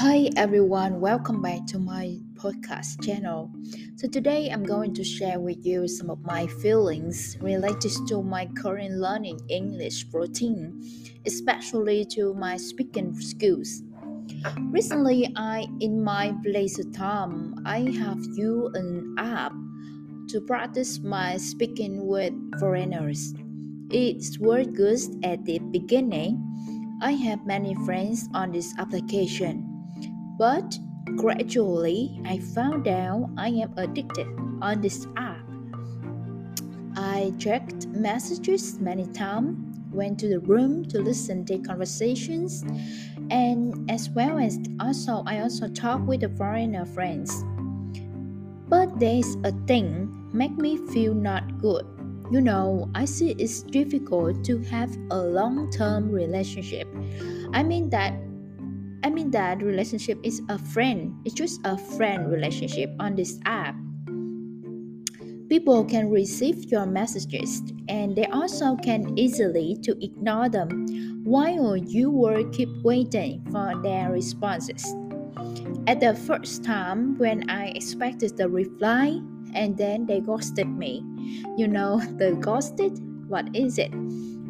Hi everyone, welcome back to my podcast channel. So today I'm going to share with you some of my feelings related to my current learning English routine, especially to my speaking skills. Recently, I in my leisure time, I have used an app to practice my speaking with foreigners. It's worked good at the beginning. I have many friends on this application but gradually, I found out I am addicted on this app. I checked messages many times, went to the room to listen to conversations, and as well as also I also talk with the foreigner friends. But there's a thing make me feel not good. You know, I see it's difficult to have a long-term relationship. I mean that I mean that relationship is a friend. It's just a friend relationship on this app. People can receive your messages and they also can easily to ignore them while you will keep waiting for their responses. At the first time when I expected the reply and then they ghosted me. You know the ghosted? What is it?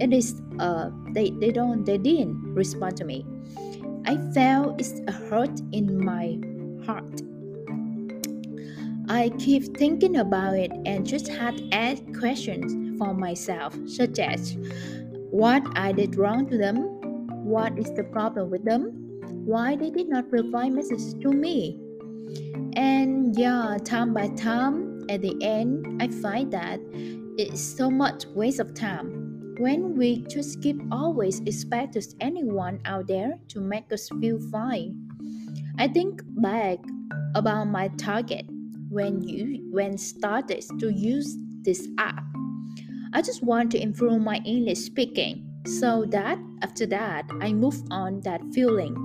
It is uh they, they don't they didn't respond to me. I felt it's a hurt in my heart. I keep thinking about it and just had asked questions for myself, such as what I did wrong to them, what is the problem with them, why they did not reply messages to me. And yeah, time by time, at the end, I find that it's so much waste of time when we just keep always expect anyone out there to make us feel fine. I think back about my target when you when started to use this app. I just want to improve my English speaking so that after that I move on that feeling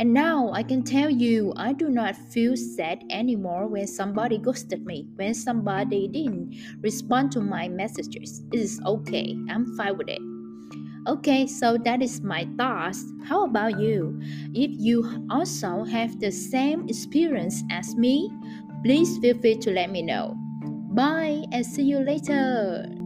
and now I can tell you, I do not feel sad anymore when somebody ghosted me, when somebody didn't respond to my messages. It is okay, I'm fine with it. Okay, so that is my thoughts. How about you? If you also have the same experience as me, please feel free to let me know. Bye and see you later.